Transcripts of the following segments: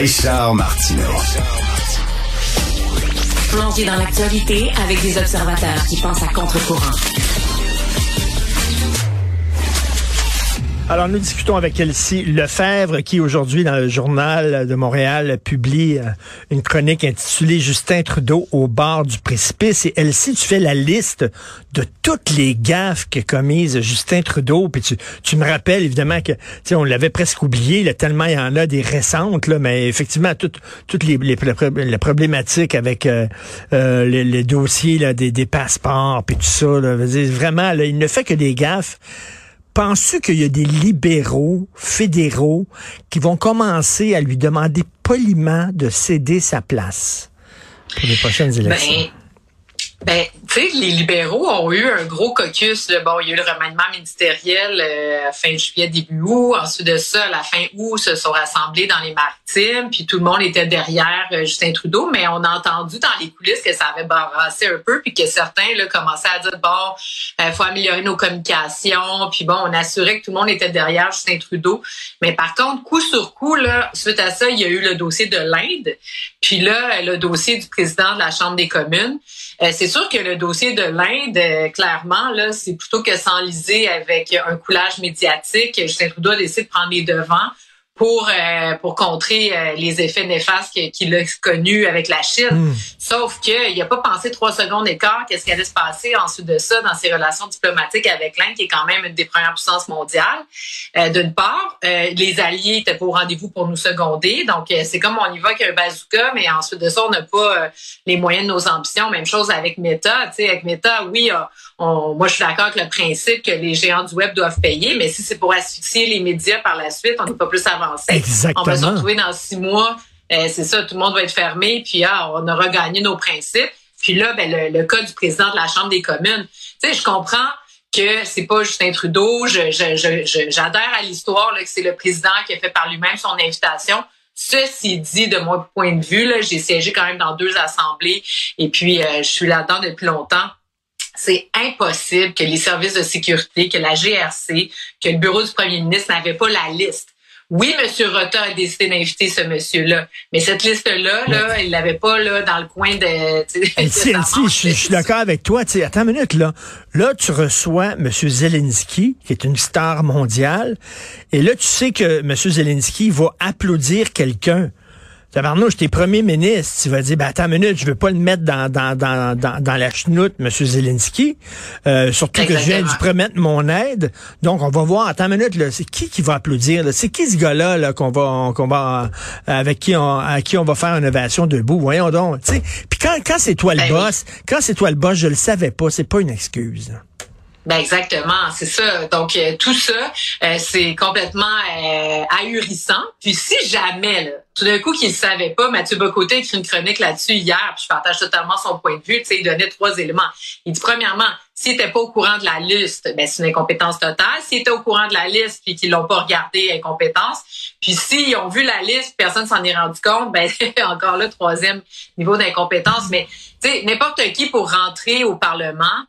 Richard Martineau. Plongé dans l'actualité avec des observateurs qui pensent à contre-courant. Alors, nous discutons avec Elsie Lefebvre, qui aujourd'hui, dans le journal de Montréal, publie euh, une chronique intitulée Justin Trudeau au bord du précipice. Et Elsie, tu fais la liste de toutes les gaffes qu'a commises Justin Trudeau. Puis tu, me rappelles, évidemment, que, on l'avait presque oublié, là, tellement il y en a des récentes, là, mais effectivement, toutes toutes les, les, les problématiques avec euh, euh, les, dossiers là, des, des passeports, puis tout ça, là, vraiment, il ne fait que des gaffes. Penses-tu qu'il y a des libéraux fédéraux qui vont commencer à lui demander poliment de céder sa place pour les prochaines ben, élections? Ben, les libéraux ont eu un gros caucus. Bon, il y a eu le remaniement ministériel euh, fin juillet, début août. Ensuite de ça, la fin août, se sont rassemblés dans les maritimes, puis tout le monde était derrière euh, Justin Trudeau. Mais on a entendu dans les coulisses que ça avait brassé un peu, puis que certains commençaient à dire, bon, il euh, faut améliorer nos communications. Puis bon, on assurait que tout le monde était derrière Justin Trudeau. Mais par contre, coup sur coup, suite à ça, il y a eu le dossier de l'Inde, puis là, le dossier du président de la Chambre des communes. C'est sûr que le dossier de l'Inde, euh, clairement, là, c'est plutôt que s'enliser avec un coulage médiatique. Justin Trudeau a décidé de prendre les devants pour euh, pour contrer euh, les effets néfastes qu'il a connus avec la Chine. Hmm. Sauf qu'il n'a pas pensé trois secondes d'écart qu'est-ce qui allait se passer ensuite de ça dans ses relations diplomatiques avec l'Inde, qui est quand même une des premières puissances mondiales. Euh, D'une part, euh, les alliés étaient pas au rendez-vous pour nous seconder, donc c'est comme on y va avec un bazooka, mais ensuite de ça, on n'a pas les moyens de nos ambitions. Même chose avec Meta. Tu sais, avec Meta, oui, on, moi je suis d'accord avec le principe que les géants du web doivent payer, mais si c'est pour asphyxier les médias par la suite, on n'est pas plus avancé Exactement. On va se retrouver dans six mois. Euh, c'est ça, tout le monde va être fermé, puis ah, on aura gagné nos principes. Puis là, ben, le, cas du président de la Chambre des communes. Tu sais, je comprends que c'est pas Justin Trudeau. J'adhère je, à l'histoire que c'est le président qui a fait par lui-même son invitation. Ceci dit, de mon point de vue, j'ai siégé quand même dans deux assemblées et puis euh, je suis là-dedans depuis longtemps. C'est impossible que les services de sécurité, que la GRC, que le bureau du premier ministre n'avaient pas la liste oui, M. Rota a décidé d'inviter ce monsieur-là, mais cette liste-là, là, il l'avait pas là dans le coin de. je, suis d'accord avec toi. attends une minute là. Là, tu reçois M. Zelensky, qui est une star mondiale, et là, tu sais que M. Zelensky va applaudir quelqu'un. Tabarnouche, t'es premier ministre, tu vas dire, ben attends une minute, je veux pas le mettre dans, dans, dans, dans, dans la chenoute, M. Zelensky. Euh, surtout que je viens de promettre mon aide. Donc, on va voir, attends une minute, c'est qui qui va applaudir? C'est qui ce gars-là là, qu'on va, qu'on va, avec qui on, à qui on va faire une ovation debout? Voyons donc. sais. Puis quand, quand c'est toi le ben boss, quand c'est toi le boss, je le savais pas, c'est pas une excuse. Ben exactement, c'est ça. Donc euh, tout ça, euh, c'est complètement euh, ahurissant. Puis si jamais, là, tout d'un coup, qu'il ne savait pas, Mathieu Bocoté écrit une chronique là-dessus hier, puis je partage totalement son point de vue. Tu sais, il donnait trois éléments. Il dit premièrement, s'il n'était pas au courant de la liste, ben c'est une incompétence totale. S'il était au courant de la liste puis qu'ils l'ont pas regardé, incompétence. Puis s'ils ont vu la liste, personne s'en est rendu compte, ben encore là troisième niveau d'incompétence. Mais tu sais, n'importe qui pour rentrer au Parlement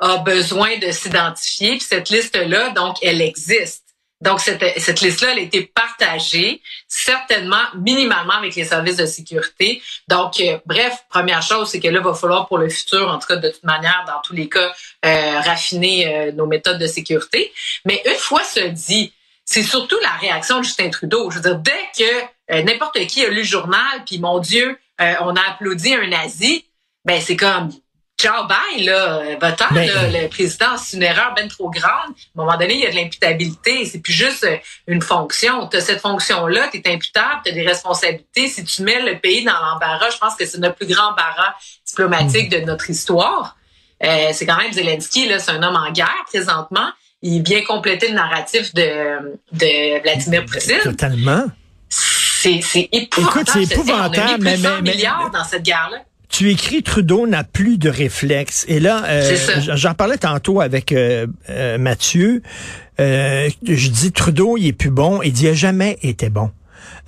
a besoin de s'identifier. Puis cette liste-là, donc, elle existe. Donc, cette, cette liste-là, elle a été partagée, certainement, minimalement avec les services de sécurité. Donc, euh, bref, première chose, c'est que là, il va falloir pour le futur, en tout cas, de toute manière, dans tous les cas, euh, raffiner euh, nos méthodes de sécurité. Mais une fois ce dit, c'est surtout la réaction de Justin Trudeau. Je veux dire, dès que n'importe qui a lu le journal, puis mon Dieu, on a applaudi un nazi, ben c'est comme ciao, bye, là, votre ben, le président, c'est une erreur bien trop grande. À un moment donné, il y a de l'imputabilité. C'est plus juste euh, une fonction. Tu as cette fonction-là, tu es imputable, tu as des responsabilités. Si tu mets le pays dans l'embarras, je pense que c'est notre plus grand embarras diplomatique de notre histoire. Euh, c'est quand même Zelensky, là, c'est un homme en guerre présentement. Il vient compléter le narratif de, de Vladimir Poutine. Totalement. C'est, c'est épouvantable. Écoute, c'est épouvantable, mais, mais, milliards dans cette guerre-là tu écris Trudeau n'a plus de réflexe. Et là, euh, j'en parlais tantôt avec euh, euh, Mathieu. je dis Trudeau, il est plus bon. Il dit, il a jamais été bon.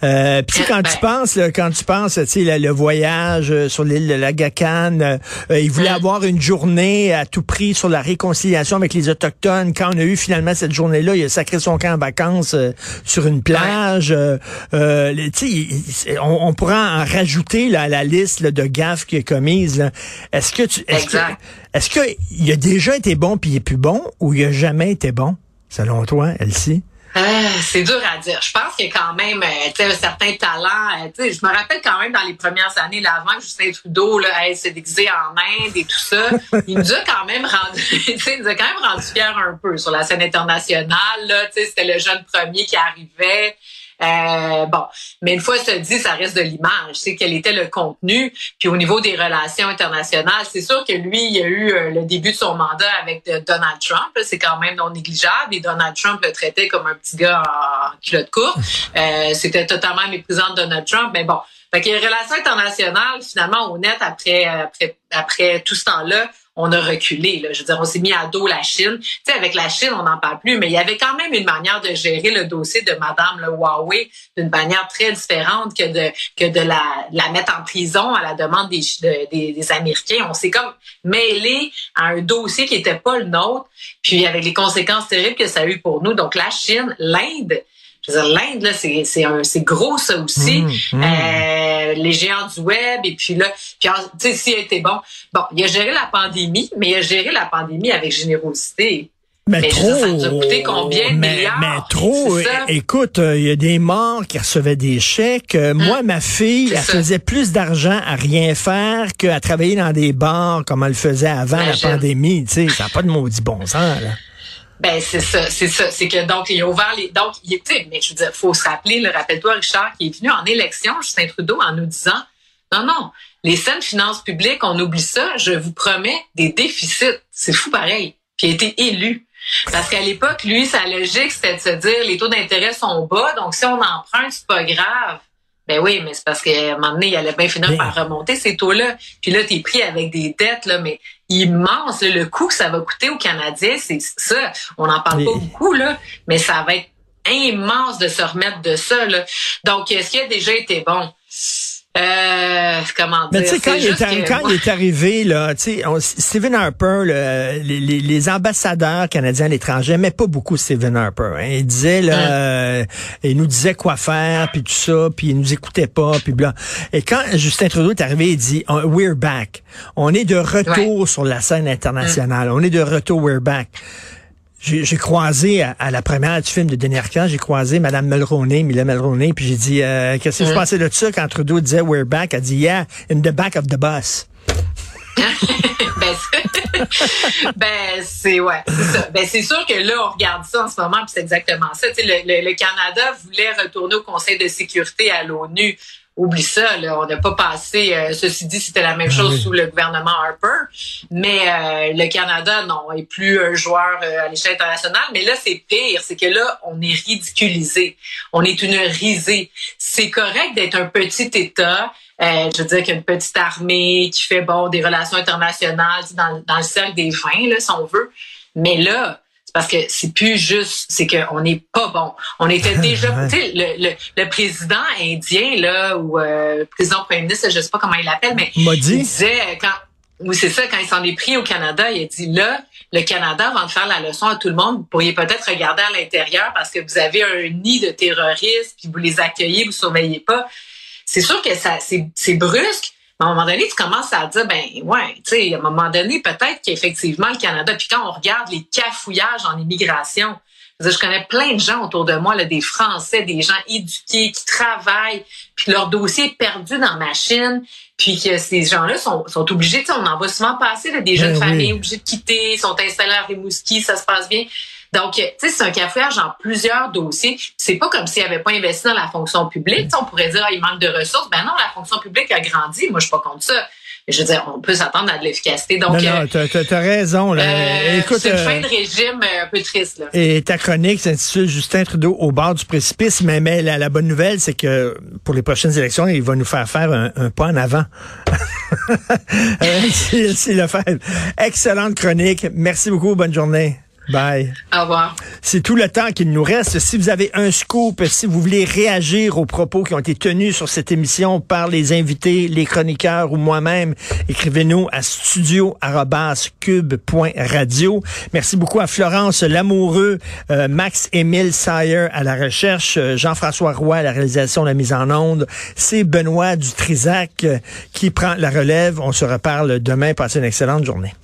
Euh, puis quand tu Ben. penses, là, quand tu penses, tu sais, le, voyage euh, sur l'île de l'Agacan, euh, euh, il voulait Hum. avoir une journée à tout prix sur la réconciliation avec les autochtones. Quand on a eu finalement cette journée-là, il a sacré son camp en vacances euh, sur une plage. Euh, euh, les- on, on pourra en rajouter là, à la liste là, de gaffes qu'il a commises. Est-ce que tu, est-ce que, Exact. est-ce que il a déjà été bon puis il est plus bon ou il a jamais été bon selon toi, Elsie? Ah, c'est dur à dire. Je pense qu'il y a quand même euh, tu sais, un certain talent. euh, tu sais, je me rappelle quand même dans les premières années, là, avant que Justin Trudeau là, hey, s'est déguisé en Inde et tout ça, il nous a quand même rendu, tu sais, il nous a quand même rendu fiers un peu sur la scène internationale. Là, tu sais, c'était le jeune premier qui arrivait. Euh, bon, mais une fois ça dit, ça reste de l'image. C'est quel était le contenu. Puis au niveau des relations internationales, c'est sûr que lui, il a eu euh, le début de son mandat avec euh, Donald Trump. C'est quand même non négligeable. Et Donald Trump le traitait comme un petit gars en culotte courte. Euh, C'était totalement méprisant de Donald Trump. Mais bon, fait les relations internationales, finalement, honnêtes, après, euh, après, après tout ce temps-là, on a reculé. Là. Je veux dire, on s'est mis à dos la Chine. Tu sais, avec la Chine, on n'en parle plus, mais il y avait quand même une manière de gérer le dossier de Madame le Huawei d'une manière très différente que de que de la, la mettre en prison à la demande des, de- des, des Américains. On s'est comme mêlé à un dossier qui était pas le nôtre, puis avec les conséquences terribles que ça a eu pour nous. Donc la Chine, l'Inde, je veux dire, l'Inde, là, c'est, c'est, un, c'est gros, ça aussi. Mmh, mmh. Euh, les géants du web, et puis là, puis, tu sais, s'il a été bon. Bon, il a géré la pandémie, mais il a géré la pandémie avec générosité. Mais, trop. ça nous a coûté combien de mais, milliards? mais trop. Ça. Écoute, euh, il y a des morts qui recevaient des chèques. Euh, Moi, ma fille, elle ça. faisait plus d'argent à rien faire qu'à travailler dans des bars comme elle le faisait avant Imagine. la pandémie. Tu sais, ça n'a pas de maudit bon sens, là. Ben c'est ça, c'est ça, c'est que donc il a ouvert les donc il tu sais, mais je veux dire faut se rappeler, le rappelle-toi Richard qui est venu en élection Justin Trudeau en nous disant non non, les saines finances publiques, on oublie ça, je vous promets des déficits, c'est fou pareil. Puis il a été élu. Parce qu'à l'époque, lui, sa logique, c'était de se dire les taux d'intérêt sont bas, donc si on emprunte, c'est pas grave. Ben oui, mais c'est parce qu'à un moment donné, il allait bien finir par remonter ces taux-là. Puis là, t'es pris avec des dettes, là, mais immenses. là. Le coût que ça va coûter aux Canadiens, c'est ça. On n'en parle Mais- pas beaucoup, là, mais ça va être immense de se remettre de ça. Là. Donc, est-ce qu'il a déjà été bon? Euh, comment dire? Mais tu sais, quand, il est, quand il arrivé, là, tu sais, on- Stephen Harper, le- les, ambassadeurs canadiens à l'étranger n'aimaient pas beaucoup Stephen Harper. hein. Il disait, là, euh, il nous disait quoi faire, puis tout ça, puis il nous écoutait pas, puis bla. Et quand Justin Trudeau est arrivé, il dit, we're back. On est de retour sur la scène internationale. On est de retour, we're back. J'ai croisé à, à la première du film de Denis Arcand, j'ai croisé Mme Mulroney, Mila Mulroney, puis j'ai dit euh, qu'est-ce que Mm. pensez de ça? Quand Trudeau disait we're back, elle dit yeah, in the back of the bus. ben, c'est- ben c'est ouais, c'est ça. Ben c'est sûr que là on regarde ça en ce moment puis c'est exactement ça. Le, le- le Canada voulait retourner au Conseil de sécurité à l'ONU. Oublie ça, là, on n'a pas passé. euh, ceci dit, c'était la même Ah chose oui. sous le gouvernement Harper, mais euh, le Canada non est plus un joueur euh, à l'échelle internationale. Mais là, c'est pire, c'est que là, on est ridiculisé, on est une risée. C'est correct d'être un petit État. Euh, je veux dire qu'il y a une petite armée qui fait bon des relations internationales dans, dans le cercle des vins, là, si on veut. Mais là, parce que c'est plus juste, c'est qu'on n'est pas bon. On était déjà, tu sais, le, le, le président indien là ou euh, président premier ministre, je sais pas comment il l'appelle, mais M'a il disait quand oui, c'est ça, quand il s'en est pris au Canada, il a dit là, le Canada, avant de faire la leçon à tout le monde, vous pourriez peut-être regarder à l'intérieur parce que vous avez un nid de terroristes, puis vous les accueillez, vous surveillez pas. C'est sûr que ça, c'est, brusque, à un moment donné, tu commences à dire, ben ouais, tu sais, à un moment donné, peut-être qu'effectivement, le Canada, puis quand on regarde les cafouillages en immigration, je, connais plein de gens autour de moi, là, des Français, des gens éduqués qui travaillent, puis leur dossier est perdu dans ma Chine, puis que ces gens-là sont, sont obligés, tu sais, on en voit souvent passer, là, des jeunes Ben oui. familles obligées de quitter, sont installés à Rimouski, ça se passe bien. Donc, tu sais, c'est un cafouillage en plusieurs dossiers. C'est pas comme s'il avait pas investi dans la fonction publique. On pourrait dire, ah, il manque de ressources. Ben non, la fonction publique a grandi. Moi, je suis pas contre ça. Je veux dire, on peut s'attendre à de l'efficacité. Donc, non, euh, non, t'as, t'as- raison. Là. euh, Écoute, c'est une euh, fin de régime euh, un peu triste, là. et ta chronique s'intitule Justin Trudeau au bord du précipice, mais, mais la, la bonne nouvelle, c'est que pour les prochaines élections, il va nous faire faire un, un pas en avant. Euh, c'est le fait. Excellente chronique. Merci beaucoup. Bonne journée. Bye. Au revoir. C'est tout le temps qu'il nous reste. Si vous avez un scoop, si vous voulez réagir aux propos qui ont été tenus sur cette émission par les invités, les chroniqueurs ou moi-même, écrivez-nous à studio@cube.radio. Merci beaucoup à Florence Lamoureux, euh, Max Émile Sayer à la recherche, euh, Jean-François Roy à la réalisation, la mise en onde. C'est Benoît Dutrisac euh, qui prend la relève. On se reparle demain. Passez une excellente journée.